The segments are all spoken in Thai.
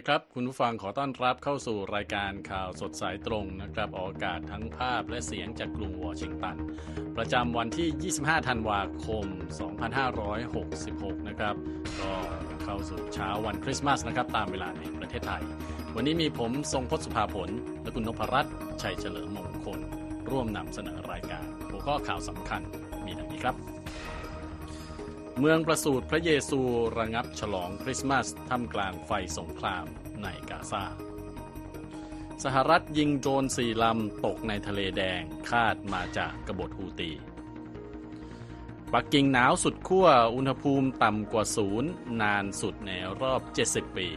ดีครับ คุณผู้ฟังขอต้อนรับเข้าสู่รายการข่าวสดสายตรงนะครับ ออกอากาศทั้งภาพและเสียงจากกรุงวอชิงตัน ประจำวันที่ 25 ธันวาคม 2566 นะครับ ก็เข้าสู่เช้าวันคริสต์มาสนะครับ ตามเวลาในประเทศไทย วันนี้มีผมทรงพศสุภาผล และคุณนพรัตน์ชัยเฉลิมมงคล ร่วมนำเสนอรายการ หัวข้อข่าวสำคัญมีดังนี้ครับ เมืองประสูติพระเยซูระงับฉลองคริสต์มาสท่ามกลางไฟสงครามในกาซา สหรัฐยิงโดรนสี่ลำตกในทะเลแดงคาดมาจากกบฏฮูตี ปักกิ่งหนาวสุดขั้วอุณหภูมิต่ำกว่าศูนย์นานสุดในรอบ 70 ปี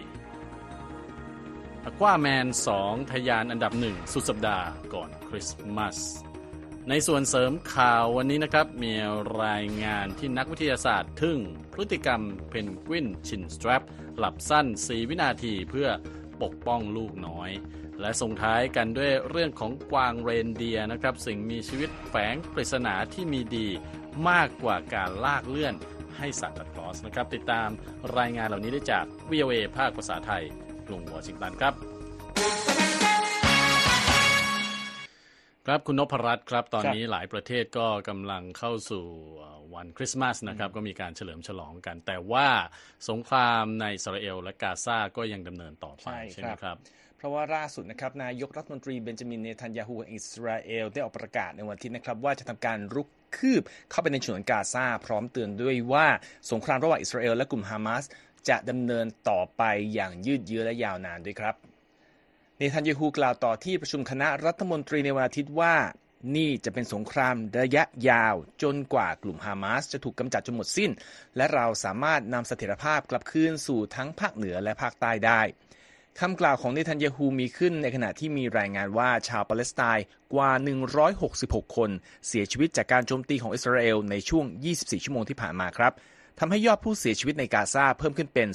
อควาแมน 2 ทยานอันดับหนึ่งสุดสัปดาห์ก่อนคริสต์มาส ในส่วนเสริมข่าววันนี้นะครับ มีรายงานที่นักวิทยาศาสตร์ทึ่งพฤติกรรมเพนกวินชินสตรัปหลับสั้น 4 วินาทีเพื่อปกป้องลูกน้อย และส่งท้ายกันด้วยเรื่องของกวางเรนเดียนะครับ สิ่งมีชีวิตแฝงปริศนาที่มีดีมากกว่าการลากเลื่อนให้สัตว์ตัดคลอสนะครับ ติดตามรายงานเหล่านี้ได้จาก VOA ภาคภาษาไทยกรุงวอชิงตันครับ ครับคุณนพรัตน์ครับตอนนี้หลายประเทศก็กำลังเข้าสู่วันคริสต์มาสนะครับก็มีการเฉลิมฉลองกัน แต่ว่าสงครามในอิสราเอลและกาซาก็ยังดำเนินต่อไปใช่ไหมครับเพราะว่าล่าสุดนะครับนายกรัฐมนตรีเบนจามินเนทันยาฮูของอิสราเอลได้ออกประกาศในวันอาทิตย์นะครับว่าจะทำการรุกคืบเข้าไปในฉนวนกาซาพร้อมเตือนด้วยว่าสงครามระหว่างอิสราเอลและกลุ่มฮามาสจะดำเนินต่อไปอย่างยืดเยื้อและยาวนานด้วยครับ เนทันยาฮูกล่าวต่อที่ประชุมคณะรัฐมนตรีในวันอาทิตย์ว่า นี่จะเป็นสงครามระยะยาวจนกว่ากลุ่มฮามาสจะถูกกำจัดจนหมดสิ้น และเราสามารถนำเสถียรภาพกลับคืนสู่ทั้งภาคเหนือและภาคใต้ได้คำกล่าวของเนทันยาฮูมีขึ้นในขณะที่มีรายงานว่าชาวปาเลสไตน์กว่า 166 คน เสียชีวิตจากการโจมตีของอิสราเอลในช่วง 24 ชั่วโมงที่ผ่านมาครับ ทำให้ยอดผู้เสียชีวิตในกาซาเพิ่มขึ้นเป็น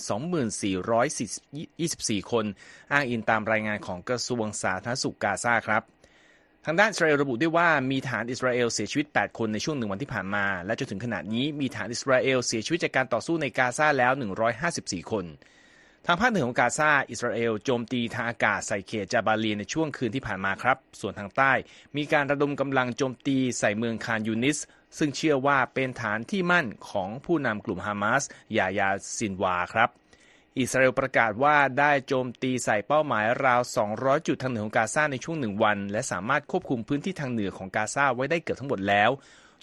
24,424 คน อ้างอิงตามรายงานของกระทรวงสาธารณสุขกาซาครับ ทางด้านอิสราเอลระบุด้วยว่ามีฐานอิสราเอลเสียชีวิต 8 คนในช่วงหนึ่งวันที่ผ่านมา และจนถึงขณะนี้มีฐานอิสราเอลเสียชีวิตจากการต่อสู้ในกาซาแล้ว 154 คนทางภาคเหนือของกาซาอิสราเอลโจมตีทางอากาศใส่เขตจาบาลีในช่วงคืนที่ผ่านมาครับ ส่วนทางใต้ มีการระดมกำลังโจมตีใส่เมืองคานยูนิส ซึ่งเชื่อว่าเป็นฐานที่มั่นของผู้นำกลุ่มฮามาสยาห์ยาซินวาร์ครับ อิสราเอลประกาศว่าได้โจมตีใส่เป้าหมายราว 200 จุดทางเหนือของกาซาในช่วงหนึ่งวัน และสามารถควบคุมพื้นที่ทางเหนือของกาซาไว้ได้เกือบทั้งหมดแล้ว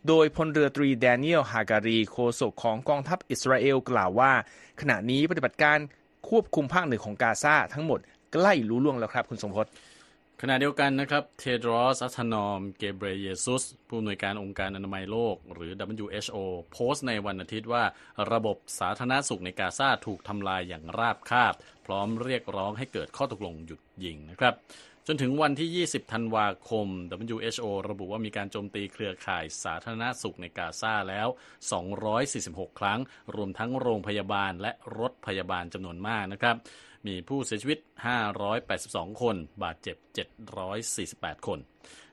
โดยพลเรือตรีแดเนียลฮาการีโฆษกของกองทัพอิสราเอลกล่าวว่า ขณะนี้ปฏิบัติการควบคุมภาคเหนือของกาซาทั้งหมดใกล้ลุล่วงแล้วครับคุณทรงพจน์ ขณะเดียวกันนะครับเทดรอสอัธนอม เกเบรเยซุส ผู้อำนวยการองค์การอนามัยโลก หรือ WHO โพสต์ในวันอาทิตย์ว่า ระบบสาธารณสุขในกาซาถูกทำลายอย่างราบคาบ พร้อมเรียกร้องให้เกิดข้อตกลงหยุดยิงนะครับ จนถึงวันที่ 20 ธันวาคม WHO ระบุว่ามีการโจมตีเครือข่ายสาธารณสุขในกาซาแล้ว 246 ครั้ง รวมทั้งโรงพยาบาลและรถพยาบาลจำนวนมากนะครับ มีผู้เสียชีวิต 582 คน บาดเจ็บ 748 คน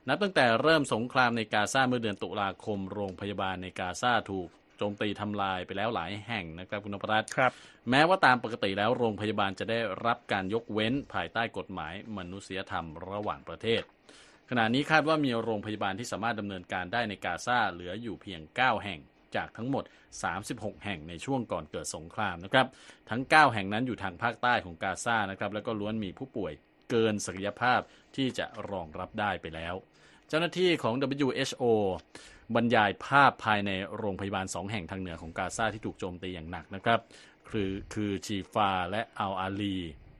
นับตั้งแต่เริ่มสงครามในกาซาเมื่อเดือนตุลาคม โรงพยาบาลในกาซาถูกโจมตีทำลายไปแล้วหลายแห่งนะครับคุณนพรัตน์ครับ แม้ว่าตามปกติแล้วโรงพยาบาลจะได้รับการยกเว้นภายใต้กฎหมายมนุษยธรรมระหว่างประเทศ ขณะนี้คาดว่ามีโรงพยาบาลที่สามารถดำเนินการได้ในกาซาเหลืออยู่เพียง 9 แห่ง จากทั้งหมด 36 แห่งในช่วงก่อนเกิดสงครามนะครับ ทั้ง 9 แห่งนั้นอยู่ทางภาคใต้ของกาซานะครับ แล้วก็ล้วนมีผู้ป่วยเกินศักยภาพที่จะรองรับได้ไปแล้ว เจ้าหน้าที่ของ WHO บรรยายภาพภายในโรงพยาบาลสองแห่งทางเหนือของกาซาที่ถูกโจมตีอย่างหนักนะครับ คือคือชีฟาและอัลอาลี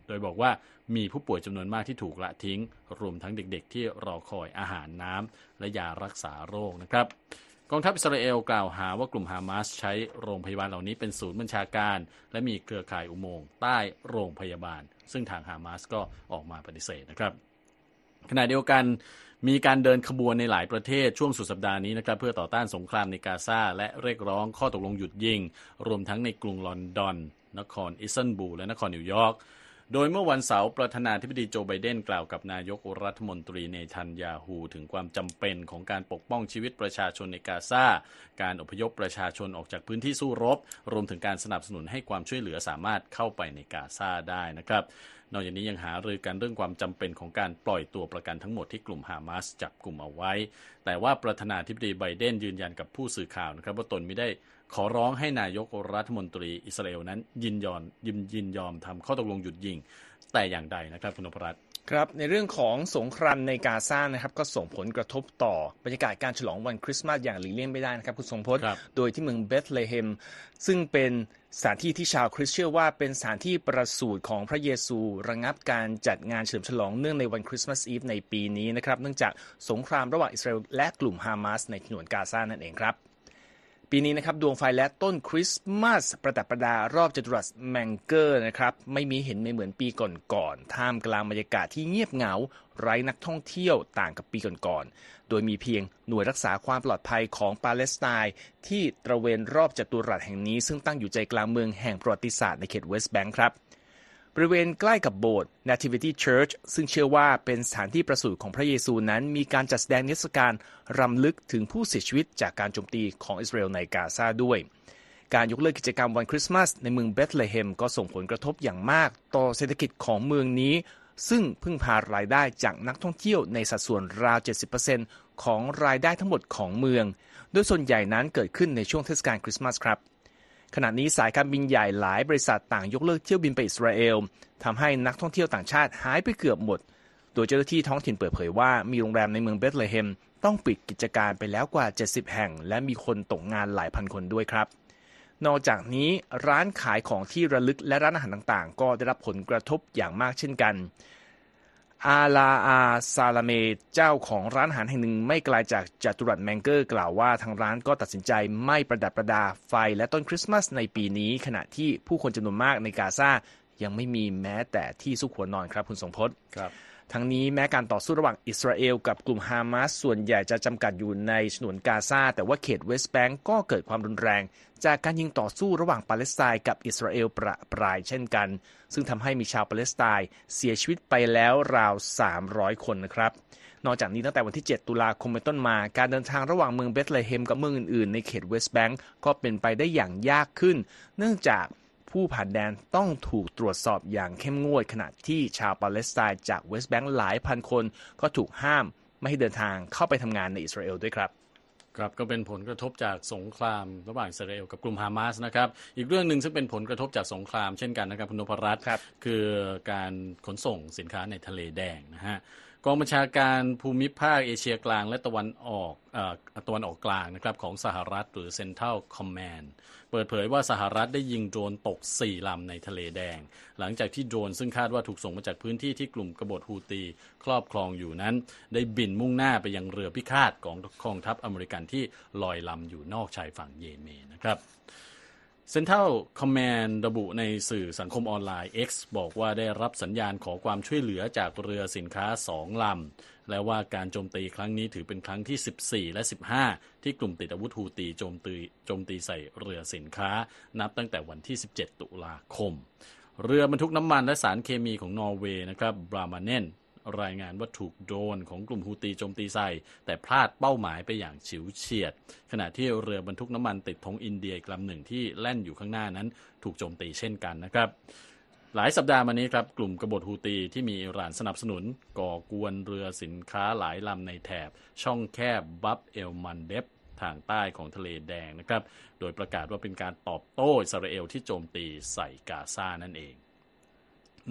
โดยบอกว่ามีผู้ป่วยจำนวนมากที่ถูกละทิ้ง รวมทั้งเด็กๆ ที่รอคอยอาหารน้ำและยารักษาโรคนะครับ กองทัพอิสราเอลกล่าวหาว่ากลุ่มฮามาสใช้โรงพยาบาลเหล่านี้เป็นศูนย์บัญชาการ และมีเครือข่ายอุโมงค์ใต้โรงพยาบาล ซึ่งทางฮามาสก็ออกมาปฏิเสธนะครับ ขณะเดียวกันมีการเดินขบวนในหลายประเทศช่วงสุดสัปดาห์นี้นะครับเพื่อต่อต้านสงครามในกาซาและเรียกร้องข้อตกลงหยุดยิง รวมทั้งในกรุงลอนดอน นครอิสตันบูลและนครนิวยอร์ก โดยเมื่อวันเสาร์ประธานาธิบดีโจไบเดนกล่าวกับนายกรัฐมนตรีเนทันยาฮูถึงความจำเป็นของการปกป้องชีวิตประชาชนในกาซา การอพยพประชาชนออกจากพื้นที่สู้รบ รวมถึงการสนับสนุนให้ความช่วยเหลือสามารถเข้าไปในกาซาได้นะครับ นอกจากนี้ยังหารือกันเรื่องความจำเป็นของการปล่อยตัวประกันทั้งหมดที่กลุ่มฮามาสจับกลุ่มเอาไว้ แต่ว่าประธานาธิบดีไบเดนยืนยันกับผู้สื่อข่าวนะครับว่าตนไม่ได้ขอร้องให้นายกรัฐมนตรีอิสราเอลนั้นยินยอมยินยินยอมทำข้อตกลงหยุดยิงแต่อย่างใดนะครับคุณนพรัตน์ ครับในเรื่องของสงครามในกาซานะครับก็ส่งผลกระทบต่อบรรยากาศการฉลองวันคริสต์มาสอย่างหลีกเลี่ยงไม่ได้นะครับคุณทรงพจน์โดยที่เมืองเบธเลเฮมซึ่งเป็นสถานที่ที่ชาวคริสต์เชื่อว่าเป็นสถานที่ประสูติของพระเยซูระงับการจัดงานเฉลิมฉลองเนื่องในวันคริสต์มาสอีฟในปีนี้นะครับเนื่องจากสงครามระหว่างอิสราเอลและกลุ่มฮามาสในฉนวนกาซานั่นเองครับ ปีนี้นะครับดวงไฟและต้นคริสต์มาสประดับประดารอบจัตุรัสแมงเจอร์นะครับไม่มีเห็นไม่เหมือนปีก่อนๆท่ามกลางบรรยากาศที่เงียบเหงา ไร้นักท่องเที่ยวต่างกับปีก่อนๆโดยมีเพียงหน่วยรักษาความปลอดภัยของปาเลสไตน์ที่ตระเวนรอบจัตุรัสแห่งนี้ซึ่งตั้งอยู่ใจกลางเมืองแห่งประวัติศาสตร์ในเขตเวสต์แบงค์ครับ บริเวณใกล้กับโบสถ์ Nativity Church ซึ่งเชื่อว่าเป็นสถานที่ประสูติของพระเยซูนั้น มีการจัดแสดงนิทรรศการรำลึกถึงผู้เสียชีวิตจากการโจมตีของอิสราเอลในกาซาด้วย การยกเลิกกิจกรรมวันคริสต์มาสในเมืองเบธเลเฮมก็ส่งผลกระทบอย่างมาก ต่อเศรษฐกิจของเมืองนี้ ซึ่งพึ่งพารายได้จากนักท่องเที่ยวในสัดส่วนราว 70%ของรายได้ทั้งหมดของเมือง โดยส่วนใหญ่นั้นเกิดขึ้นในช่วงเทศกาลคริสต์มาสครับ ขณะนี้สายการบินใหญ่หลายบริษัทต่างยกเลิกเที่ยวบินไปอิสราเอลทำให้นักท่องเที่ยวต่างชาติหายไปเกือบหมด โดยเจ้าหน้าที่ท้องถิ่นเปิดเผยว่ามีโรงแรมในเมืองเบธเลเฮมต้องปิดกิจการไปแล้วกว่า 70 แห่ง และมีคนตกงานหลายพันคนด้วยครับ นอกจากนี้ร้านขายของที่ระลึกและร้านอาหารต่างๆ ก็ได้รับผลกระทบอย่างมากเช่นกัน อาลาอาซาลาเมเจ้าของร้านอาหารแห่งหนึ่งไม่ไกลาจากจัตุรัสแมงเกอร์กล่าวว่าทางร้านก็ตัดสินใจไม่ประดับประดาไฟและต้นคริสต์มาสในปีนี้ ขณะที่ผู้คนจำนวนมากในกาซายังไม่มีแม้แต่ที่ซุกหัวนอนครับคุณสงพจน์ครับ ทั้งนี้แม้การต่อสู้ระหว่างอิสราเอลกับกลุ่มฮามาสส่วนใหญ่จะจำกัดอยู่ในฉนวนกาซาแต่ว่าเขตเวสต์แบงก์ก็เกิดความรุนแรง จากการยิงต่อสู้ระหว่างปาเลสไตน์กับอิสราเอลประปรายเช่นกัน ซึ่งทำให้มีชาวปาเลสไตน์เสียชีวิตไปแล้วราว 300 คนนะครับนอกจากนี้ตั้งแต่วันที่ 7 ตุลาคมเป็นต้นมา การเดินทางระหว่างเมืองเบธเลเฮมกับเมืองอื่นๆ ในเขตเวสต์แบงก์ก็เป็นไปได้อย่างยากขึ้น เนื่องจาก ผู้ผ่านแดนต้องถูกตรวจสอบอย่างเข้มงวด ขณะที่ชาวปาเลสไตน์จากเวสต์แบงก์หลายพันคนก็ถูกห้ามไม่ให้เดินทางเข้าไปทำงานในอิสราเอลด้วยครับครับก็เป็นผลกระทบจากสงครามระหว่างอิสราเอลกับกลุ่มฮามาสนะครับ อีกเรื่องหนึ่งซึ่งเป็นผลกระทบจากสงครามเช่นกันนะครับคุณนพรัตน์คือการขนส่งสินค้าในทะเลแดงนะฮะกองบัญชาการภูมิภาคเอเชียกลางและตะวันออกอตะวันออกกลางนะครับของสหรัฐหรือ Central Command เปิดเผยว่าสหรัฐได้ยิงโดรนตก 4 ลำในทะเลแดง หลังจากที่โดรนซึ่งคาดว่าถูกส่งมาจากพื้นที่ที่กลุ่มกบฏฮูตี ครอบครองอยู่นั้น ได้บินมุ่งหน้าไปยังเรือพิฆาตของกองทัพอเมริกันที่ลอยลำอยู่นอกชายฝั่งเยเมนนะครับ เซ็นทรัลคอมแมนระบุในสื่อสังคมออนไลน์ X บอกว่าได้รับสัญญาณขอความช่วยเหลือจากเรือสินค้าสองลำ และว่าการโจมตีครั้งนี้ถือเป็นครั้งที่ 14 และ 15 ที่กลุ่มติดอาวุธฮูตีโจมตีโจมตีใส่เรือสินค้า นับตั้งแต่วันที่ 17 ตุลาคม เรือบรรทุกน้ำมันและสารเคมีของนอร์เวย์นะครับบรามาเนน รายงานว่าถูกโดรนของกลุ่มฮูตีโจมตีใส่ แต่พลาดเป้าหมายไปอย่างฉิวเฉียด ขณะที่เรือบรรทุกน้ำมันติดธงอินเดียกลำหนึ่งที่แล่นอยู่ข้างหน้านั้น ถูกโจมตีเช่นกันนะครับหลายสัปดาห์มานี้ครับกลุ่มกบฏฮูตีที่มีอิหร่านสนับสนุน ก่อกวนเรือสินค้าหลายลำในแถบ ช่องแคบบับเอลมันเดฟทางใต้ของทะเลแดงนะครับ โดยประกาศว่าเป็นการตอบโต้อิสราเอลที่โจมตีใส่กาซานั่นเอง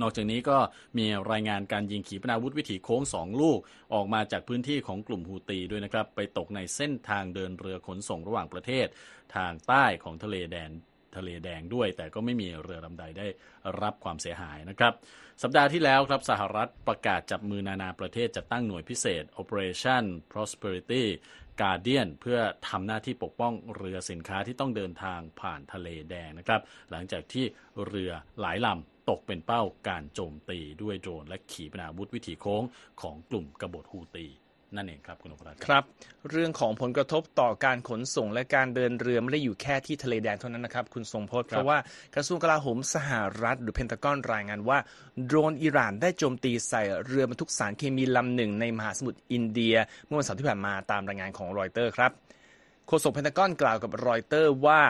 นอกจากนี้ก็มีรายงานการยิงขีปนาวุธวิถีโค้งสองลูก ออกมาจากพื้นที่ของกลุ่มฮูตีด้วยนะครับ ไปตกในเส้นทางเดินเรือขนส่งระหว่างประเทศ ทางใต้ของทะเลแดนทะเลแดงด้วย แต่ก็ไม่มีเรือลำใดได้รับความเสียหายนะครับ สัปดาห์ที่แล้วครับสหรัฐประกาศจับมือนานาประเทศจัดตั้งหน่วยพิเศษ Operation Prosperity Guardian เพื่อทำหน้าที่ปกป้องเรือสินค้าที่ต้องเดินทางผ่านทะเลแดงนะครับ หลังจากที่เรือหลายลำ ตกเป็นเป้าการโจมตีด้วยโดรนและขีปนาวุธวิถีโค้งของกลุ่มกบฏฮูตีนั่นเองครับคุณนพรัตน์ครับ เรื่องของผลกระทบต่อการขนส่งและการเดินเรือไม่ได้อยู่แค่ที่ทะเลแดงเท่านั้นนะครับ คุณทรงพจน์เพราะว่ากระทรวงกลาโหมสหรัฐ หรือเพนทากอนรายงานว่า โดรนอิหร่านได้โจมตีใส่เรือบรรทุกสารเคมีลำหนึ่งในมหาสมุทรอินเดีย เมื่อวันเสาร์ที่ผ่านมาตามรายงานของรอยเตอร์ครับโฆษกเพนทากอนกล่าวกับรอยเตอร์ว่า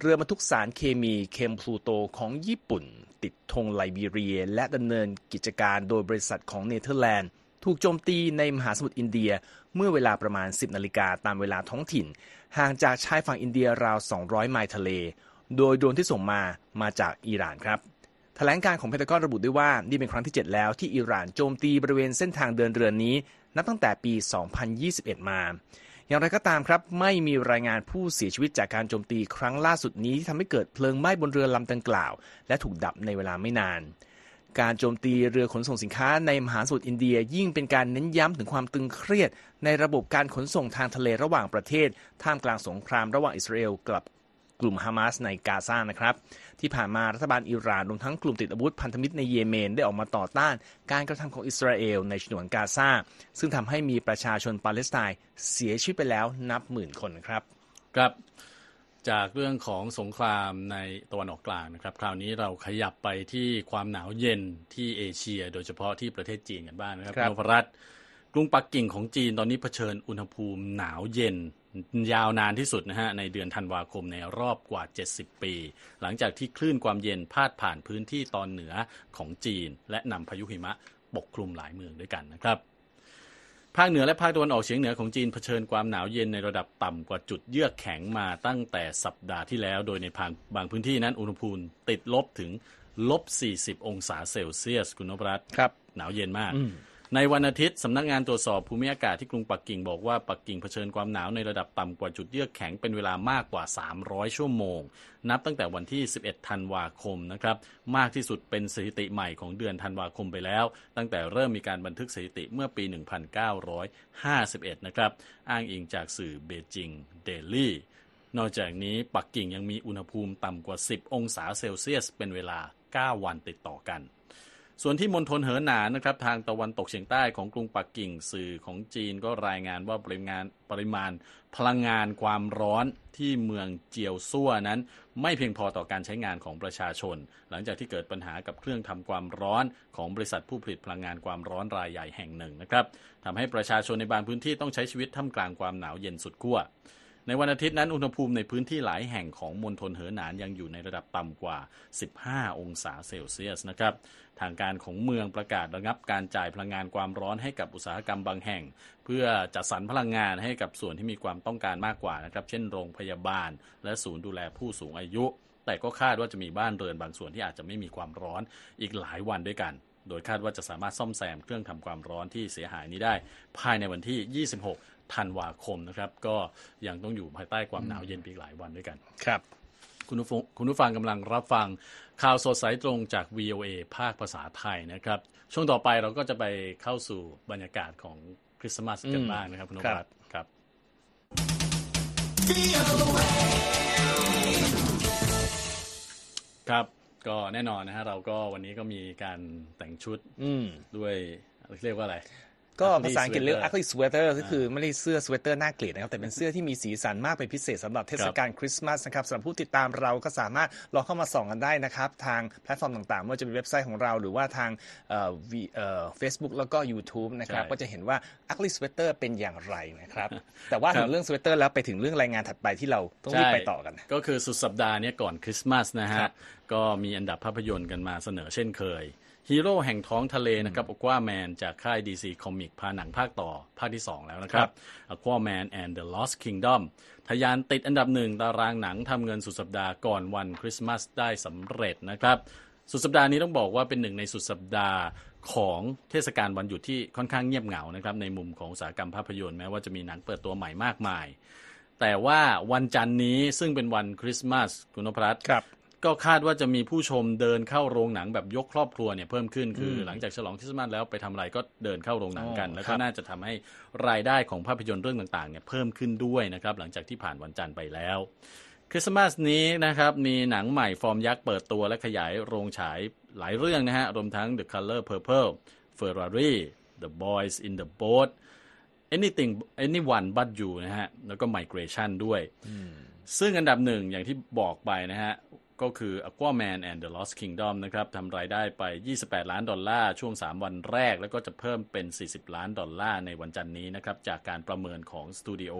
เรือบรรทุกสารเคมีเคมพลูโตของญี่ปุ่น ติดธงไลบีเรีย และดำเนินกิจการโดยบริษัทของเนเธอร์แลนด์ ถูกโจมตีในมหาสมุทรอินเดียเมื่อเวลาประมาณ 10 นาฬิกาตามเวลาท้องถิ่น ห่างจากชายฝั่งอินเดียราว 200 ไมล์ทะเล โดยโดรนที่ส่งมามาจากอิหร่านครับแถลงการณ์ของเพนทากอนระบุด้วยว่านี่เป็นครั้งที่ 7 แล้วที่อิหร่านโจมตีบริเวณเส้นทางเดินเรือนี้ นับตั้งแต่ปี 2021 มา อย่างไรก็ตามครับ ไม่มีรายงานผู้เสียชีวิตจากการโจมตีครั้งล่าสุดนี้ที่ทำให้เกิดเพลิงไหม้บนเรือลำดังกล่าว และถูกดับในเวลาไม่นาน การโจมตีเรือขนส่งสินค้าในมหาสมุทรอินเดียยิ่งเป็นการเน้นย้ำถึงความตึงเครียด ในระบบการขนส่งทางทะเลระหว่างประเทศ ท่ามกลางสงครามระหว่างอิสราเอลกับกลุ่มฮามาสในกาซานะครับ ที่ผ่านมารัฐบาลอิหร่านรวมทั้งกลุ่มติดอาวุธพันธมิตรในเยเมนได้ออกมาต่อต้าน การกระทำของอิสราเอลในฉนวนกาซาซึ่งทำให้มีประชาชนปาเลสไตน์เสียชีวิตไปแล้วนับหมื่นคนครับ ครับจากเรื่องของสงครามในตะวันออกกลางนะครับ คราวนี้เราขยับไปที่ความหนาวเย็นที่เอเชีย โดยเฉพาะที่ประเทศจีนกันบ้างนะครับครับนพรัตน์ กรุงปักกิ่งของจีนตอนนี้เผชิญอุณหภูมิหนาวเย็นยาวนานที่สุดนะฮะในเดือนธันวาคมในรอบกว่า 70 ปี หลังจากที่คลื่นความเย็นพาดผ่านพื้นที่ตอนเหนือของจีน และนำพายุหิมะปกคลุมหลายเมืองด้วยกันนะครับภาคเหนือและภาคตะวันออกเฉียงเหนือของจีนเผชิญความหนาวเย็นในระดับต่ำกว่าจุดเยือกแข็งมาตั้งแต่สัปดาห์ที่แล้ว โดยในบางบางพื้นที่นั้นอุณหภูมิติดลบถึงลบ 40 องศาเซลเซียสคุณนพรัตน์ครับ หนาวเย็นมาก ในวันอาทิตย์สำนักงานตรวจสอบภูมิอากาศที่กรุงปักกิ่งบอกว่าปักกิ่งเผชิญความหนาวในระดับต่ำกว่าจุดเยือกแข็งเป็นเวลามากกว่า 300 ชั่วโมง นับตั้งแต่วันที่ 11 ธันวาคมนะครับมากที่สุดเป็นสถิติใหม่ของเดือนธันวาคมไปแล้ว ตั้งแต่เริ่มมีการบันทึกสถิติเมื่อปี 1951 นะครับอ้างอิงจากสื่อเบจิงเดลี่นอกจากนี้ปักกิ่งยังมีอุณหภูมิต่ำกว่า 10 องศาเซลเซียส เป็นเวลา 9 วันติดต่อกัน ส่วนที่มณฑลเหอหนานนะครับทางตะวันตกเฉียงใต้ของกรุงปักกิ่งสื่อของจีนก็รายงานว่าปริมาณปริมาณพลังงานความร้อนที่เมืองเจียวซั่วนั้น ไม่เพียงพอต่อการใช้งานของประชาชน หลังจากที่เกิดปัญหากับเครื่องทำความร้อนของบริษัทผู้ผลิตพลังงานความร้อนรายใหญ่แห่งหนึ่งนะครับทำให้ประชาชนในบางพื้นที่ต้องใช้ชีวิตท่ามกลางความหนาวเย็นสุดขั้ว ในวันอาทิตย์นั้นอุณหภูมิในพื้นที่หลายแห่งของมณฑลเหอหนานยังอยู่ในระดับต่ำกว่า 15 องศาเซลเซียสนะครับทางการของเมืองประกาศระงับการจ่ายพลังงานความร้อนให้กับอุตสาหกรรมบางแห่ง เพื่อจัดสรรพลังงานให้กับส่วนที่มีความต้องการมากกว่านะครับ เช่นโรงพยาบาล และศูนย์ดูแลผู้สูงอายุ แต่ก็คาดว่าจะมีบ้านเรือนบางส่วนที่อาจจะไม่มีความร้อนอีกหลายวันด้วยกัน โดยคาดว่าจะสามารถซ่อมแซมเครื่องทำความร้อนที่เสียหายนี้ได้ ภายในวันที่ 26 ธันวาคมนะครับ ก็ยังต้องอยู่ภายใต้ความหนาวเย็นไปอีกหลายวันด้วยกันครับคุณผู้ฟังคุณผู้ฟังกำลังรับฟังข่าวสดสายตรงจาก VOA ภาคภาษาไทยนะครับ ช่วงต่อไปเราก็จะไปเข้าสู่บรรยากาศของคริสต์มาสกันบ้างนะครับคุณนครัภับสครับ ครับก็แน่นอนนะฮะเราก็วันนี้ก็มีการแต่งชุดอืมด้วยเรียกว่าอะไร ก็ Ugly ภาษาอังกฤษเรียก sweater ugly sweater ก็คือไม่ได้เสื้อสเวตเตอร์น่าเกลียดนะครับ แต่เป็นเสื้อที่มีสีสันมากเป็นพิเศษสำหรับเทศกาลคริสต์มาสนะครับสำหรับผู้ติดตามเราก็สามารถลองเข้ามาส่องกันได้นะครับ ทางแพลตฟอร์มต่างๆไม่ว่าจะเป็นเว็บไซต์ของเราหรือว่าทางเอ่อ V- เอ่อ Facebook แล้วก็ YouTube นะครับใช่ก็จะเห็นว่า ugly sweater เป็นอย่างไรนะครับ แต่ว่าครัถึงเรื่องสเวตเตอร์แล้วไปถึงเรื่องรายงานถัดไปที่เราต้องรีบไปต่อกัน ก็คือสุดสัปดาห์เนี้ยก่อนคริสต์มาสนะครับฮะก็มีอันดับภาพยนตร์กันมาเสนอเช่นเคย ฮีโร่แห่งท้องทะเลนะครับอควาแมนจากค่าย DC Comic พาหนังภาคต่อ ภาคที่ 2 แล้วนะครับ Aquaman and the Lost Kingdom ทะยานติดอันดับหนึ่งตารางหนังทำเงินสุดสัปดาห์ก่อนวันคริสต์มาสได้สำเร็จนะครับ สุดสัปดาห์นี้ต้องบอกว่าเป็นหนึ่งในสุดสัปดาห์ของเทศกาลวันหยุดที่ค่อนข้างเงียบเหงานะครับในมุมของอุตสาหกรรมภาพยนตร์แม้ว่าจะมีหนังเปิดตัวใหม่มากมาย แต่ว่าวันจันทร์นี้ซึ่งเป็นวันคริสต์มาสคุณนพรัตน์ครับ ก็คาดว่าจะมีผู้ชมเดินเข้าโรงหนังแบบยกครอบครัวเนี่ยเพิ่มขึ้นคืออหลังจากฉลองคริสต์มาสแล้วไปทำอะไรก็เดินเข้าโรงหนังกันอ๋อแล้วครัก็บน่าจะทำให้รายได้ของภาพยนตร์เรื่องต่างๆเนี่ยเพิ่มขึ้นด้วยนะครับหลังจากที่ผ่านวันจันทร์ไปแล้วคริสต์มาสนี้นะครับมีหนังใหม่ฟอร์มยักษ์เปิดตัวและขยายโรงฉายหลายเรื่องนะฮะรวมทั้ง The Color Purple Ferrari The Boys in the Boat Anything Anyone But You นะฮะแล้วก็ Migration ด้วย ซึ่งอันดับหนึ่งอย่างที่บอกไปนะฮะ ก็คือ Aquaman and the Lost Kingdom นะครับทำรายได้ไป 28 ล้านดอลลาร์ ช่วง 3 วันแรก แล้วก็จะเพิ่มเป็น 40 ล้านดอลลาร์ในวันจันทร์นี้นะครับ จากการประเมินของสตูดิโอ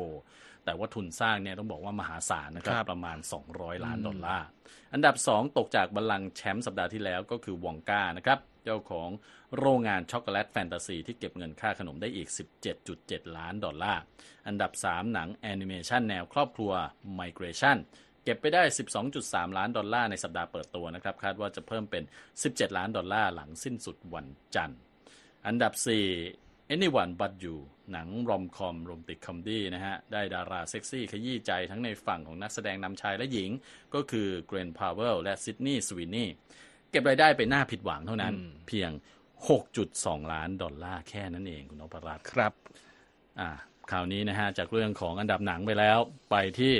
แต่ว่าทุนสร้างเนี่ยต้องบอกว่ามหาศาลนะครับครับประมาณ 200 ล้านดอลลาร์ อันดับ 2 ตกจากบัลลังก์แชมป์สัปดาห์ที่แล้วก็คือวองกานะครับเจ้าของโรงงานช็อกโกแลตแฟนตาซีที่เก็บเงินค่าขนมได้อีก 17.7 ล้านดอลลาร์ อันดับ 3 หนังแอนิเมชันแนวครอบครัว Migration เก็บไปได้ 12.3 ล้านดอลลาร์ในสัปดาห์เปิดตัวนะครับ คาดว่าจะเพิ่มเป็น 17 ล้านดอลลาร์หลังสิ้นสุดวันจันทร์ อันดับ 4 Anyone But You หนัง rom-com romantic comedy นะฮะ ได้ดาราเซ็กซี่ขยี้ใจทั้งในฝั่งของนักแสดงนำชายและหญิง ก็คือเกล็นพาวเวลและซิดนีย์สวีนนีย์เก็บรายได้ไปน่าผิดหวังเท่านั้น เพียง 6.2 ล้านดอลลาร์แค่นั้นเองคุณนพรัตน์ครับ อ่าคราวนี้นะฮะจากเรื่องของอันดับหนังไปแล้วไปที่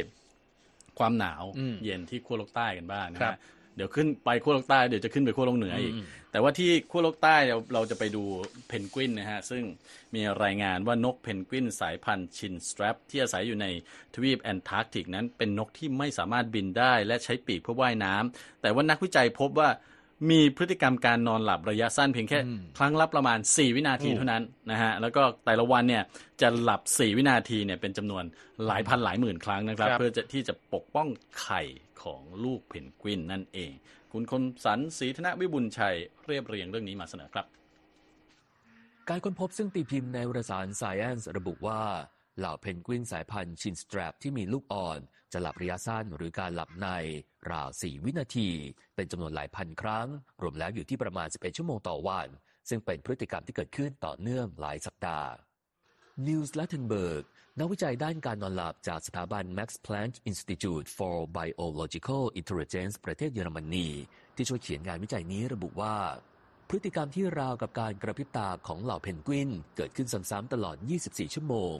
ความหนาวอืมเย็นที่ขั้วโลกใต้กันบ้างนะครับฮะเดี๋ยวขึ้นไปขั้วโลกใต้เดี๋ยวจะขึ้นไปขั้วโลกเหนืออีกอืมแต่ว่าที่ขั้วโลกใต้เราเราจะไปดูเพนกวินนะฮะ ซึ่งมีรายงานว่านกเพนกวินสายพันธุ์ chinstrap ที่อาศัยอยู่ในทวีปแอนตาร์กติกนั้นเป็นนกที่ไม่สามารถบินได้และใช้ปีกเพื่อว่ายน้ำแต่ว่านักวิจัยพบว่า มีพฤติกรรมการนอนหลับระยะสั้นเพียงแค่อืมครั้งละประมาณ 4 วินาทีโอ้เท่านั้นนะฮะแล้วก็แต่ละวันเนี่ยจะหลับ 4 วินาทีเนี่ยเป็นจำนวนหลายพันหลายหมื่นครั้งนะครับครับ เพื่อจะที่จะปกป้องไข่ของลูกเพนกวินนั่นเอง คุณคมสันศรีธนวิบุญชัยเรียบเรียงเรื่องนี้มาเสนอครับ การค้นพบซึ่งตีพิมพ์ในวารสาร Science ระบุว่าเหล่าเพนกวินสายพันธุ์ชินสแตรปที่มีลูกอ่อน จะหลับระยะสั้นหรือการหลับใน ราว 4 วินาที เป็นจำนวนหลายพันครั้ง รวมแล้วอยู่ที่ประมาณ 11 ชั่วโมงต่อวัน ซึ่งเป็นพฤติกรรมที่เกิดขึ้นต่อเนื่องหลายสัปดาห์นีลส์ รัตเทนเบิร์กนักวิจัยด้านการนอนหลับจากสถาบัน Max Planck Institute for Biological Intelligence ประเทศเยอรมนี ที่ช่วยเขียนงานวิจัยนี้ระบุว่า พฤติกรรมที่ราวกับการกระพริบตาของเหล่าเพนกวิน เกิดขึ้นซ้ำๆตลอด 24 ชั่วโมง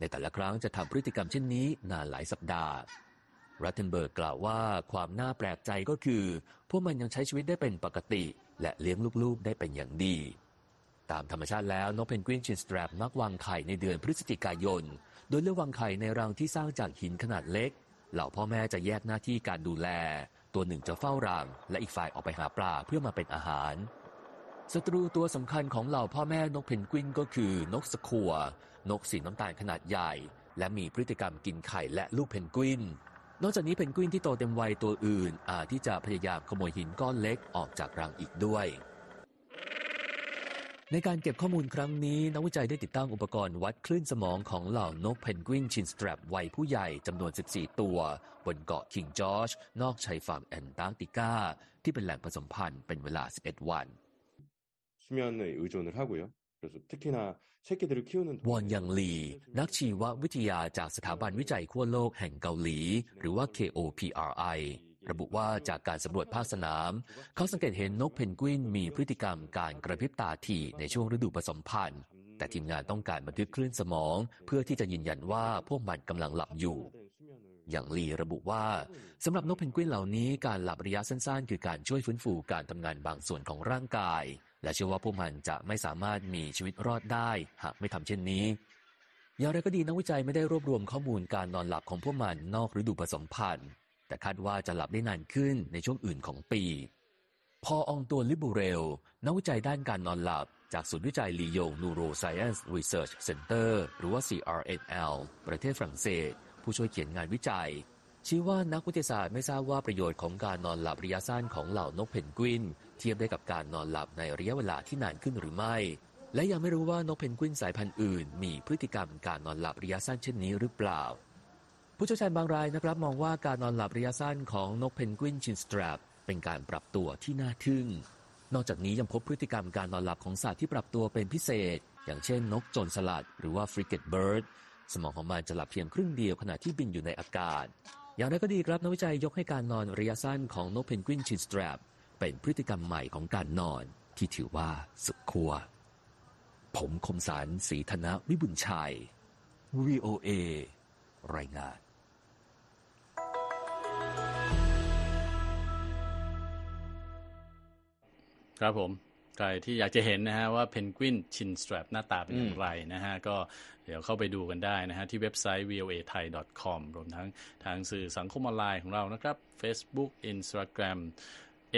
ในแต่ละครั้งจะทำพฤติกรรมเช่นนี้นานหลายสัปดาห์รัตเทนเบิร์กกล่าวว่าความน่าแปลกใจก็คือ พวกมันยังใช้ชีวิตได้เป็นปกติ และเลี้ยงลูกๆได้เป็นอย่างดี ตามธรรมชาติแล้วนกเพนกวิน chinstrap มักวางไข่ในเดือนพฤศจิกายน โดยเลือกวางไข่ในรังที่สร้างจากหินขนาดเล็ก เหล่าพ่อแม่จะแยกหน้าที่การดูแล ตัวหนึ่งจะเฝ้ารัง และอีกฝ่ายออกไปหาปลาเพื่อมาเป็นอาหารศัตรูตัวสำคัญของเหล่าพ่อแม่นกเพนกวินก็คือนกสคัว นกสีน้ำตาลขนาดใหญ่ และมีพฤติกรรมกินไข่และลูกเพนกวิน นอกจากนี้เพนกวินที่โตเต็มวัยตัวอื่น อาจที่จะพยายามขโมยหินก้อนเล็กออกจากรังอีกด้วย ในการเก็บข้อมูลครั้งนี้ นักวิจัยได้ติดตั้งอุปกรณ์วัดคลื่นสมองของเหล่านกเพนกวินชินสแตรปวัยผู้ใหญ่จำนวน 14 ตัว บนเกาะคิงจอร์จนอกชายฝั่งแอนตาร์กติกา ที่เป็นแหล่งผสมพันธุ์เป็นเวลา 11 วัน 수면에 의존을 하고요. 그래서 특히나 새끼들을 키우는 วอนยังลี นักชีววิทยาจากสถาบันวิจัยขั้วโลกแห่งเกาหลี หรือว่า KOPRI ระบุว่าจากการสำรวจภาคสนาม เขาสังเกตเห็นนกเพนกวินมีพฤติกรรมการกระพริบตาถี่ในช่วงฤดูผสมพันธุ์ แต่ทีมงานต้องการบันทึกคลื่นสมอง เพื่อที่จะยืนยันว่าพวกมันกำลังหลับอยู่ อย่างลีระบุว่าสำหรับนกเพนกวินเหล่านี้การหลับระยะสั้นๆ คือการช่วยฟื้นฟูการทำงานบางส่วนของร่างกาย และเชื่อว่าพวกมันจะไม่สามารถมีชีวิตรอดได้ หากไม่ทำเช่นนี้ อย่างไรก็ดีนักวิจัยไม่ได้รวบรวมข้อมูลการนอนหลับของพวกมันนอกฤดูผสมพันธุ์ แต่คาดว่าจะหลับได้นานขึ้นในช่วงอื่นของปีพออองตัวลิบูเรล นักวิจัยด้านการนอนหลับจากศูนย์วิจัยลียง Neuroscience Research Center หรือว่า CRNL ประเทศฝรั่งเศส ผู้ช่วยเขียนงานวิจัย ชี้ว่านักวิทยาศาสตร์ไม่ทราบว่าประโยชน์ของการนอนหลับระยะสั้นของเหล่านกเพนกวิน เทียบได้กับการนอนหลับในระยะเวลาที่นานขึ้นหรือไม่ และยังไม่รู้ว่านกเพนกวินสายพันธุ์อื่น มีพฤติกรรมการนอนหลับระยะสั้นเช่นนี้หรือเปล่า ผู้เชี่ยวชาญบางรายนะครับมองว่าการนอนหลับระยะสั้นของนกเพนกวิน chinstrap เป็นการปรับตัวที่น่าทึ่ง นอกจากนี้ยังพบพฤติกรรมการนอนหลับของสัตว์ที่ปรับตัวเป็นพิเศษ อย่างเช่น นกโจรสลัด หรือว่า frigatebird สมองของมันจะหลับเพียงครึ่งเดียวขณะที่บินอยู่ในอากาศอย่างไรก็ดีครับนักวิจัยยกให้การนอนระยะสั้นของนกเพนกวินชินสแตรปเป็นพฤติกรรมใหม่ของการนอนที่ถือว่าสุดขั้วผมคมสารสีธนวิบุญชัย VOA รายงานครับผม ใครที่อยากจะเห็นนะฮะว่าเพนกวินชินสตร p หน้าตาเป็นอย่างไรนะฮะก็เดี๋ยวเข้าไปดูกันได้นะฮะที่เว็บไซต์ voa thai com รวมทั้งทางสื่อสังคมออนไลน์ของเรานะครับ Facebook Instagram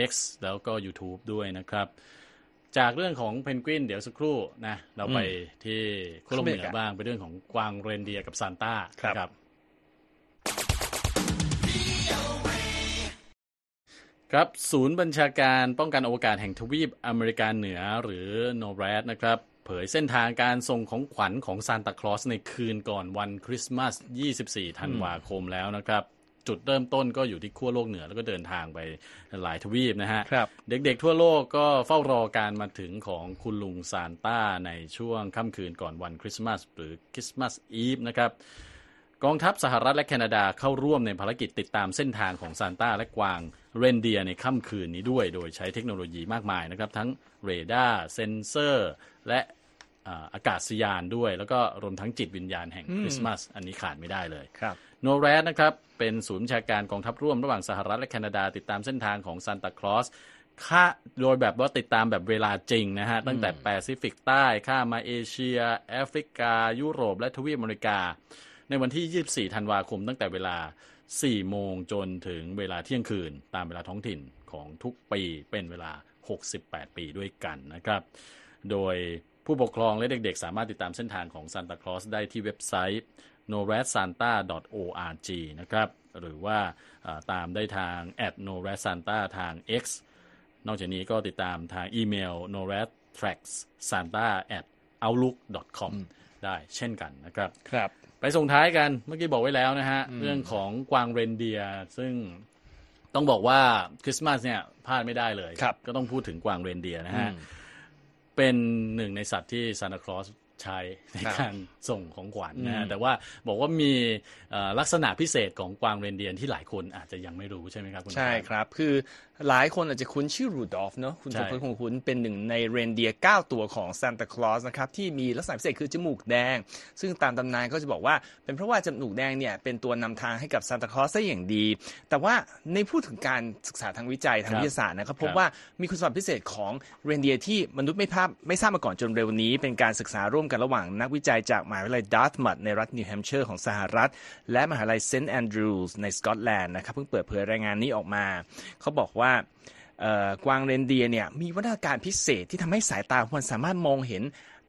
X แล้วก็ YouTube ด้วยนะครับ จากเรื่องของเพนกวินเดี๋ยวสักครู่นะเราไปที่ขั้วโลกเหนือบ้างเป็นเรื่องของกวางเรนเดียร์กับซานต้าครับ ครับครับศูนย์บัญชาการป้องกันอวกาศแห่งทวีปอเมริกาเหนือหรือโนแรดนะครับเผยเส้นทางการส่งของขวัญของซานตาคลอสในคืนก่อนวันคริสต์มาส 24 ธันวาคมแล้วนะครับ จุดเริ่มต้นก็อยู่ที่ขั้วโลกเหนือแล้วก็เดินทางไปหลายทวีปนะฮะครับเด็กๆทั่วโลกก็เฝ้ารอการมาถึงของคุณลุงซานต้าในช่วงค่ำคืนก่อนวันคริสต์มาสหรือคริสต์มาสอีฟนะครับ กองทัพสหรัฐและแคนาดาเข้าร่วมในภารกิจติดตามเส้นทางของซานต้าและกวางเรนเดียร์ในค่ำคืนนี้ด้วย โดยใช้เทคโนโลยีมากมายนะครับ ทั้งเรดาร์เซนเซอร์ และอ่าอากาศยานด้วย แล้วก็รวมทั้งจิตวิญญาณแห่งคริสต์มาสอันนี้ขาดไม่ได้เลยครับโนแรดนะครับเป็นศูนย์บัญชาการกองทัพร่วมระหว่างสหรัฐและแคนาดา ติดตามเส้นทางของซานตาคลอสค่าโดยแบบว่าติดตามแบบเวลาจริงนะฮะ ตั้งแต่แปซิฟิกใต้ข้ามมาเอเชีย แอฟริกา ยุโรป และทวีปอเมริกา ในวันที่ 24 ธันวาคมตั้งแต่เวลา 4 โมงจนถึงเวลาเที่ยงคืน ตามเวลาท้องถิ่นของทุกปีเป็นเวลา 68 ปีด้วยกันนะครับ โดยผู้ปกครองและเด็กๆ สามารถติดตามเส้นทางของซานตาคลอสได้ที่เว็บไซต์ noradsanta.org นะครับ หรือว่าอ่าตามได้ทาง at noradsanta ทาง X นอกจากนี้ก็ติดตามทางอีเมล noradtrackssanta at outlook com ได้เช่นกันนะครับครับ ไปส่งท้ายกันเมื่อกี้บอกไว้แล้วนะฮะ เรื่องของกวางเรนเดียร์ซึ่งต้องบอกว่าคริสต์มาสเนี่ยพลาดไม่ได้เลยครับก็ต้องพูดถึงกวางเรนเดียร์นะฮะอืมเป็นหนึ่งในสัตว์ที่ซานตาคลอส ใช้ในครับการส่งของขวัญนะอืฮะมแต่ว่าบอกว่ามีเอ่อลักษณะพิเศษของกวางเรนเดียร์ที่หลายคนอาจจะยังไม่รู้ใช่ไหมครับคุณใช่ปาล์มครับ คือหลายคนอาจจะคุ้นชื่อรูดอฟเนาะคุณใช่สมพลคงคุ้นเป็นหนึ่งในเรนเดียร์9ตัวของซานตาคลอสนะครับที่มีลักษณะพิเศษคือจมูกแดง ซึ่งตามตำนานก็จะบอกว่า เป็นเพราะว่าจมูกแดงเนี่ยเป็นตัวนำทางให้กับซานตาคลอสได้อย่างดี แต่ว่าในพูดถึงการศึกษาทางวิจัยทางครับวิทยาศาสตร์นะครับพบครับว่ามีคุณสมบัติพิเศษของเรนเดียร์ที่มนุษย์ไม่ภาพไม่ทราบมาก่อนจนเร็วนี้ เป็นการศึกษาร่วมกันระหว่างนักวิจัยจากมหาวิทยาลัยดาร์ตมัธในรัฐนิวแฮมป์เชอร์ของสหรัฐ และมหาวิทยาลัยเซนต์แอนดรูส์ในสกอตแลนด์นะครับเพิ่งเปิดเผยรายงานนี้ออกมา เขาบอกว่ากวางเรนเดียร์เนี่ยมีวิวัฒนาการพิเศษที่ทำให้สายตาของมันสามารถมองเห็น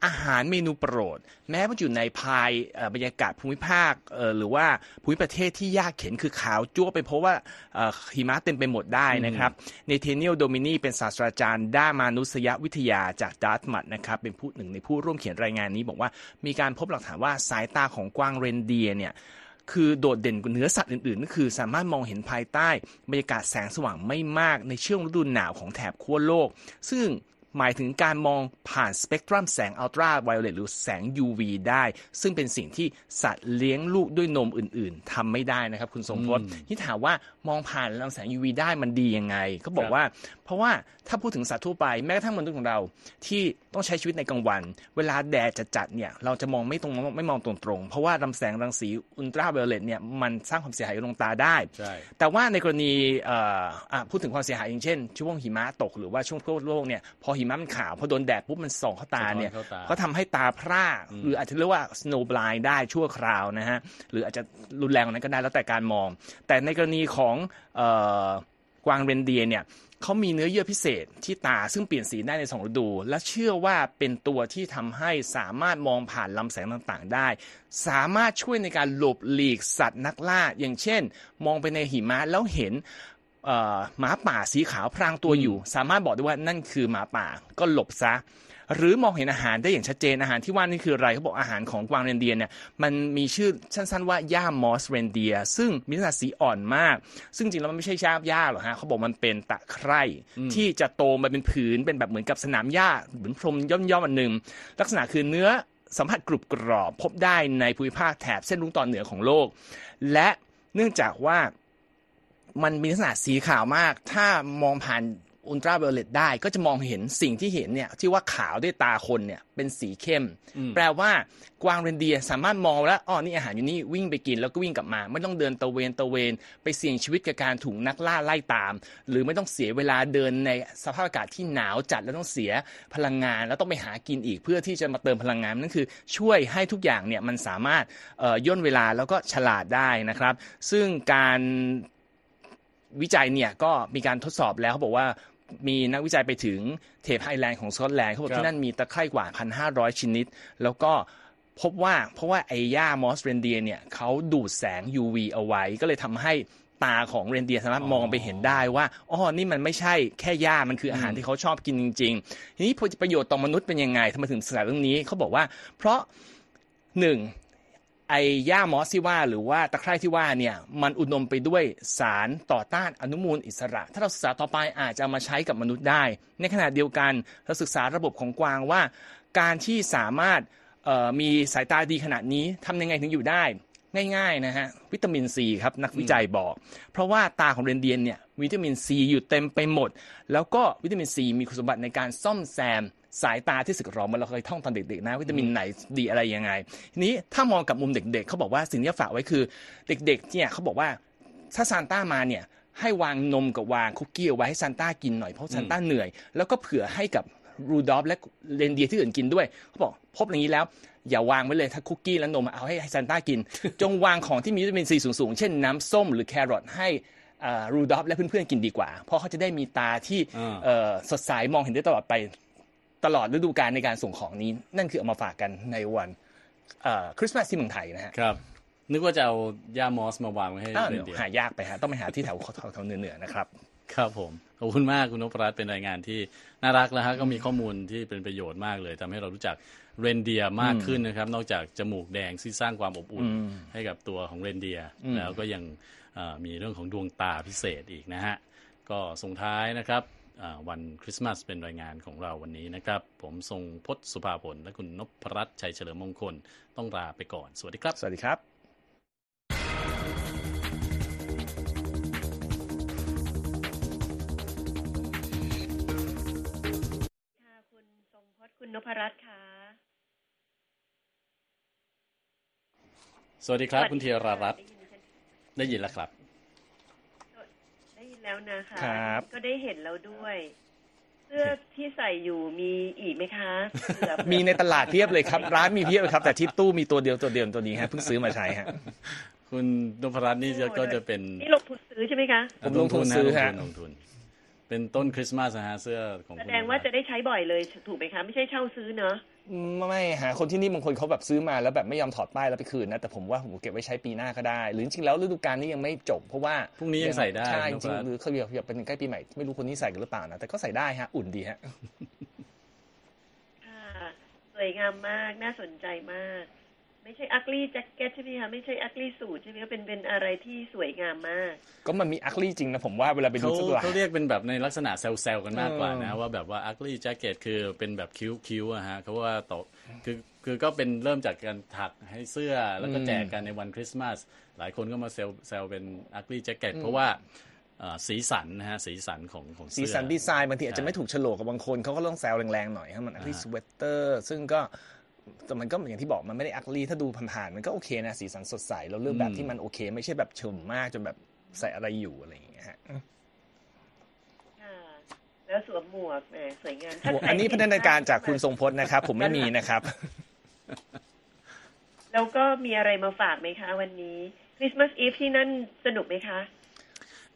อาหารเมนูโปรด แม้ว่าอยู่ในภายเอ่อบรรยากาศภูมิภาคเอ่อหรือว่าภูมิประเทศที่ยากเข็นคือขาวจั่วไปเพราะว่าเอ่อหิมะเต็มไปหมดได้นะครับเนเธเนียลโดมินีเป็นศาสตราจารย์ด้านมนุษยวิทยาจากดาร์ตมัดนะครับเป็นผู้หนึ่งในผู้ร่วมเขียนรายงานนี้บอกว่ามีการพบหลักฐานว่าสายตาของกวางเรนเดียร์เนี่ยคือโดดเด่นกว่าเนื้อสัตว์อื่นๆก็คือสามารถมองเห็นภายใต้ บรรยากาศแสงสว่างไม่มากในช่วงฤดูหนาวของแถบขั้วโลก ซึ่ง หมายถึงการมองผ่านสเปกตรัมแสงอัลตราไวโอเลตหรือแสง UV ได้ ซึ่งเป็นสิ่งที่สัตว์เลี้ยงลูกด้วยนมอื่นๆทำไม่ได้นะครับ คุณสมพศที่ถามว่า มองผ่านรังแสง UV ได้มันดียังไงก็บอกว่า เพราะว่าถ้าพูดถึงสัตว์ทั่วไปแม้กระทั่งมนุษย์ของเรา ที่ต้องใช้ชีวิตในกลางวัน เวลาแดดจัดๆเนี่ยเราจะมองไม่ตรงไม่มองตรงๆเพราะว่าลำแสงรังสีอุลตราไวโอเลตเนี่ยมันสร้างความเสียหายกับดวงตาได้ใช่แต่ว่าในกรณีเอ่ออะพูดถึงความเสียหายอย่างเช่น ช่วงหิมะตกหรือว่าช่วงทั่วโลกเนี่ยพอหิมะมันขาวพอโดนแดดปุ๊บมันส่องเข้าตาเนี่ยสะท้อนเข้าตาก็ทำให้ตาพร่าหรืออาจจะเรียกว่า snow blind ได้ชั่วคราวนะฮะหรืออาจจะรุนแรงกว่านั้นก็ได้แล้วแต่การมอง แต่ในกรณีของเอ่อกวางเรนเดียเนี่ยเขามีเนื้อเยื่อพิเศษที่ตาซึ่งเปลี่ยนสีได้ในสองฤดู และเชื่อว่าเป็นตัวที่ทำให้สามารถมองผ่านลำแสงต่างๆ ได้ สามารถช่วยในการหลบหลีกสัตว์นักล่า อย่างเช่น มองไปในหิมะแล้วเห็นหมาป่าสีขาวพรางตัวอยู่ สามารถบอกได้ว่านั่นคือหมาป่าก็หลบซะ หรือมองเห็นอาหารได้อย่างชัดเจนอาหารที่ว่านี่คืออะไรเขาบอกอาหารของกวางเรนเดียร์เนี่ยมันมีชื่อสั้นๆว่าหญ้ามอสเรนเดียร์ซึ่งมีลักษณะสีอ่อนมาก ซึ่งจริงแล้วมันไม่ใช่ชาบหญ้าหรอกฮะเขาบอกมันเป็นตะไคร่ที่จะโตมาเป็นผืนเป็นแบบเหมือนกับสนามหญ้าเหมือนพรมย่อมๆอันหนึ่งลักษณะคือเนื้อสัมผัสกรุบกรอบพบได้ในภูมิภาคแถบเส้นรุ้งตอนเหนือของโลก และเนื่องจากว่ามันมีลักษณะสีขาวมาก ถ้ามองผ่าน อุลตราไวโอเลตได้ก็จะมองเห็นสิ่งที่เห็นเนี่ยที่ว่าขาวด้วยตาคนเนี่ยเป็นสีเข้ม แปลว่ากวางเรนเดียร์สามารถมองแล้วอ๋อนี่อาหารอยู่นี่วิ่งไปกินแล้วก็วิ่งกลับมา ไม่ต้องเดินตะเวนตะเวน ไปเสี่ยงชีวิตกับการถูกนักล่าไล่ตาม หรือไม่ต้องเสียเวลาเดินในสภาพอากาศที่หนาวจัดแล้วต้องเสียพลังงาน แล้วต้องไปหากินอีกเพื่อที่จะมาเติมพลังงานนั่นคือ ช่วยให้ทุกอย่างเนี่ยมันสามารถเอ่อย่นเวลาแล้วก็ฉลาดได้นะครับ ซึ่งการวิจัยเนี่ยก็มีการทดสอบแล้วเขาบอกว่า มีนักวิจัยไปถึงเทปไฮแลนด์ของสกอตแลนด์เขาบอกครับที่นั่นมีตะไคร่กว่า 1,500 ชนิด แล้วก็พบว่าเพราะว่าไอ้หญ้ามอสเรนเดียเนี่ยเขาดูดแสง UV เอาไว้ ก็เลยทำให้ตาของเรนเดียร์สามารถมองไปเห็นได้ว่าอ๋อนี่มันไม่ใช่แค่หญ้ามันคืออาหารที่เขาชอบกินจริง ๆ ทีนี้ประโยชน์ต่อมนุษย์เป็นยังไงทำไมถึงศึกษาเรื่องนี้เขาบอกว่า เพราะหนึ่ง ไอ้หญ้ามอสที่ว่าหรือว่าตะไคร่ที่ว่าเนี่ยมันอุดมไปด้วยสารต่อต้านอนุมูลอิสระ ถ้าเราศึกษาต่อไปอาจจะเอามาใช้กับมนุษย์ได้ ในขณะเดียวกันเราศึกษาระบบของกวางว่า การที่สามารถมีสายตาดีขนาดนี้ทำยังไงถึงอยู่ได้ง่ายๆนะฮะวิตามินซีครับนักวิจัยบอก เพราะว่าตาของเรนเดียนเนี่ยวิตามินซีอยู่เต็มไปหมด แล้วก็วิตามินซีมีคุณสมบัติในการซ่อมแซม สายตาที่สึกหรอเหมันเราเคยท่องตอนเด็กๆนะวิตามินไหนดีอะไรยังไงทีนี้ถ้ามองกับมุมเด็ก ๆเขาบอกว่าสิ่งที่ฝากไว้คือเด็กๆเนี่ยเขาบอกว่าถ้าซานต้ามาเนี่ยให้วางนมกับวางคุกกี้เอาไว้ให้ซานต้ากินหน่อยเพราะซานต้าเหนื่อย แล้วก็เผื่อให้กับรูดอฟและเรนเดียร์ที่อื่นกินด้วยเขาบอกพบอย่างนี้แล้วอย่าวางไว้เลยถ้าคุกกี้และนมเอาให้ซานต้ากิน จงวางของที่มีวิตามินซีสูงๆ เช่นน้ำส้มหรือแครอทให้รูดอฟและเพื่อนๆกินดีกว่า เพราะเขาจะได้มีตาที่อ่าเอ่อสดใสมองเห็นได้ตลอดไป ตลอดฤดูกาลในการส่งของนี้ นั่นคือเอามาฝากกันในวันเอ่อคริสต์มาสที่เมืองไทยนะฮะครับ นึกว่าจะเอาหญ้ามอสมาวางไว้ให้อ้าวเดี๋ยวเรนเดียร์หายากไปฮะต้องไปหาที่แถวแถวๆเหนือๆนะครับครับผมขอบคุณมากคุณนพรัตน์เป็นรายงานที่น่ารักแล้วฮะก็มีข้อมูลที่เป็นประโยชน์มากเลยทำให้เรารู้จักเรนเดียร์มากขึ้นนะครับ นอกจากจมูกแดงที่สร้างความอบอุ่นให้กับตัวของเรนเดียร์แล้วก็ยังเอ่อมีเรื่องของดวงตาพิเศษอีกนะฮะก็ส่งท้ายนะครับอ่า วันคริสต์มาสเป็นรายงานของเราวันนี้นะครับ ผมทรงพจน์สุภาผลและคุณนพรัตน์ชัยเฉลิมมงคลต้องลาไปก่อน สวัสดีครับ สวัสดีครับค่ะคุณทรงพจน์คุณนพรัตน์ค่ะ สวัสดีครับสวัสคุณธีรารัตน์ได้ยินดิฉันได้ยินแล้วครับได้ยิ นแล้วนะคะครับก็ได้เห็นแล้วด้วยเสื้อที่ใส่อยู่มีอีกไหมคะเผื่อมีในตลาดเพียบเลยครับ ร้านมีเพียบเลยครับ แต่ที่ตู้มีตัวเดียวตัวเดียวตัวนี้ฮะเพิ่งซื้อมาใช้ฮะคุณนพรัตน์นี่จะก็จะเป็นนี่ลงทุนซื้อใช่ไหมคะผมลงทุนซื้อฮะลงทุนลงทุนเป็นต้นคริสต์มาสนะฮะเสื้อของแสคุณดงว่าจะได้ใช้บ่อยเลยถูกไหมคะ ไม่ใช่เช่าซื้อเนอะ ไม่ฮะคนที่นี่บางคนเขาแบบซื้อมาแล้วแบบไม่ยอมถอดป้ายแล้วไปคืนนะแต่ผมว่าผมเก็บไว้ใช้ปีหน้าก็ได้ หรือจริงๆแล้วฤดูกาลนี้ยังไม่จบเพราะว่าพรุ่งนี้ยังใส่ได้ใช่จนพริงรัตน์ๆหรือเขาเรียกอยากเป็นใกล้ปีใหม่ไม่รู้คนนี้ใส่กันหรือเปล่านะแต่ก็ใส่ได้ฮะอุ่นดีฮะค่ะสวยงามมากน่าสนใจมาก ไม่ใช่อักลี่แจ็คเก็ตใช่ไหมคะไม่ใช่อักลี่สูทใช่ไหมคะเป็นเป็นอะไรที่สวยงามมาก ก็มันมีอัคลี่จริงนะผมว่าเวลาไปดูเขาสักตัวเขาเรียกเป็นแบบในลักษณะเซลล์กันมากกว่านะเออว่าแบบว่า ugly jacket คือเป็นแบบคิ้วคิ้วอะฮะเขาว่าต่อคือคือก็เป็นเริ่มจากการถักให้เสื้อแล้วก็แจกกันในวันคริสต์มาสหลายคนก็มาเซลเซลเป็น ugly jacket เพราะว่าเอ่อสีสันนะฮะสีสันของของสีเสื้อสันดีไซน์บางทีอาจใช่จะไม่ถูกโฉลกกับบางคนเขาก็ต้องแซวแรงๆหน่อยให้มันอัคลี่สเวตเตอร์ซึ่งก็ แต่มันก็อย่างที่บอกมันไม่ได้อัคลี่ถ้าดูผ่านๆมันก็โอเคนะสีสันสดใสเราเลือกแบบที่มันโอเค ไม่ใช่แบบเฉมมากจนแบบใส่อะไรอยู่อะไรอย่างเงี้ยฮะค่ะแล้วสวมหมวกแหมสวยงามโอ้อันนี้พัฒนาการจากคุณทรงพจน์นะครับ ผมไม่มีนะครับ แล้วก็มีอะไรมาฝากไหมคะ วันนี้คริสต์มาสอีฟที่นั่นสนุกไหมคะ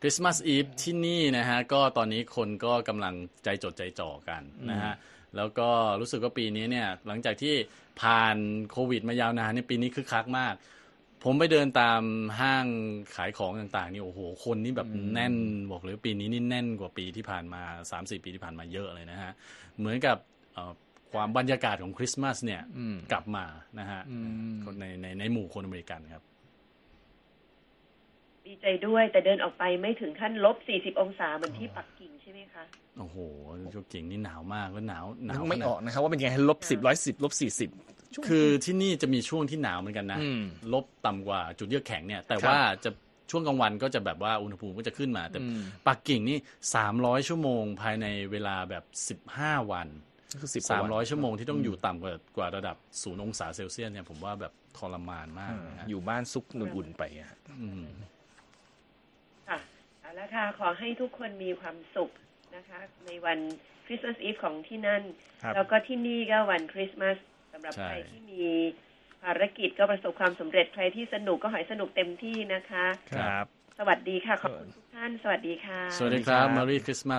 คริสต์มาสอีฟที่นี่นะฮะ ก็ตอนนี้คนก็กำลังใจจดใจจ่อกันนะฮะ แล้วก็รู้สึกว่าปีนี้เนี่ยหลังจากที่ผ่านโควิดมายาวนานเนี่ยปีนี้คึกคักมาก ผมไปเดินตามห้างขายของต่างๆนี่โอ้โห คนนี่แบบแน่นบอกเลยว่าปีนี้นี่แน่นกว่าปีที่ผ่านมา3าสี่ปีที่ผ่านมาเยอะเลยนะฮะ เหมือนกับเอ่อความบรรยากาศของคริสต์มาสเนี่ยอืมกลับมานะฮะอืมคนในในในหมู่คนอเมริกันครับ ดีใจด้วยแต่เดินออกไปไม่ถึงขั้นลบ40องศาเหมือนที่ปักกิ่งใช่ไหมคะ โอ้โหช่วงกิ่งนี่หนาวมากแล้วหนาวหนาวไม่ขนาดออกนะครับว่าเป็นยังไงลบสิบร้อยสิบลบสี่สิบคือที่นี่จะมีช่วงที่หนาวเหมือนกันนะอืมลบต่ำกว่าจุดเยือกแข็งเนี่ย แต่ครับว่าจะช่วงกลางวันก็จะแบบว่าอุณหภูมิก็จะขึ้นมา แต่อืมปักกิ่งนี่สามร้อยชั่วโมงภายในเวลาแบบสิบห้าวันก็คือสิบสามร้อยชั่วโมงที่ต้องอยู่ต่ำกว่ากว่าระดับศูนย์องศาเซลเซียสเนี่ยผมว่าแบบทรมานมากนะฮะอยู่บ้านซุกอุ่นๆไปอะอืมค่ะ เอาละค่ะ ขอให้ทุกคนมีความสุขนะคะ ในวันคริสต์มาสอีฟของที่นั่นครับแล้วก็ที่นี่ก็วันคริสต์มาสสำหรับใช่ใครที่มีภารกิจก็ประสบความสำเร็จใครที่สนุกก็ขอให้สนุกเต็มที่นะคะ ครับ สวัสดีค่ะ ขอบคุณทุกท่าน สวัสดีค่ะ สวัสดีครับสวัสดีครับ Merry Christmas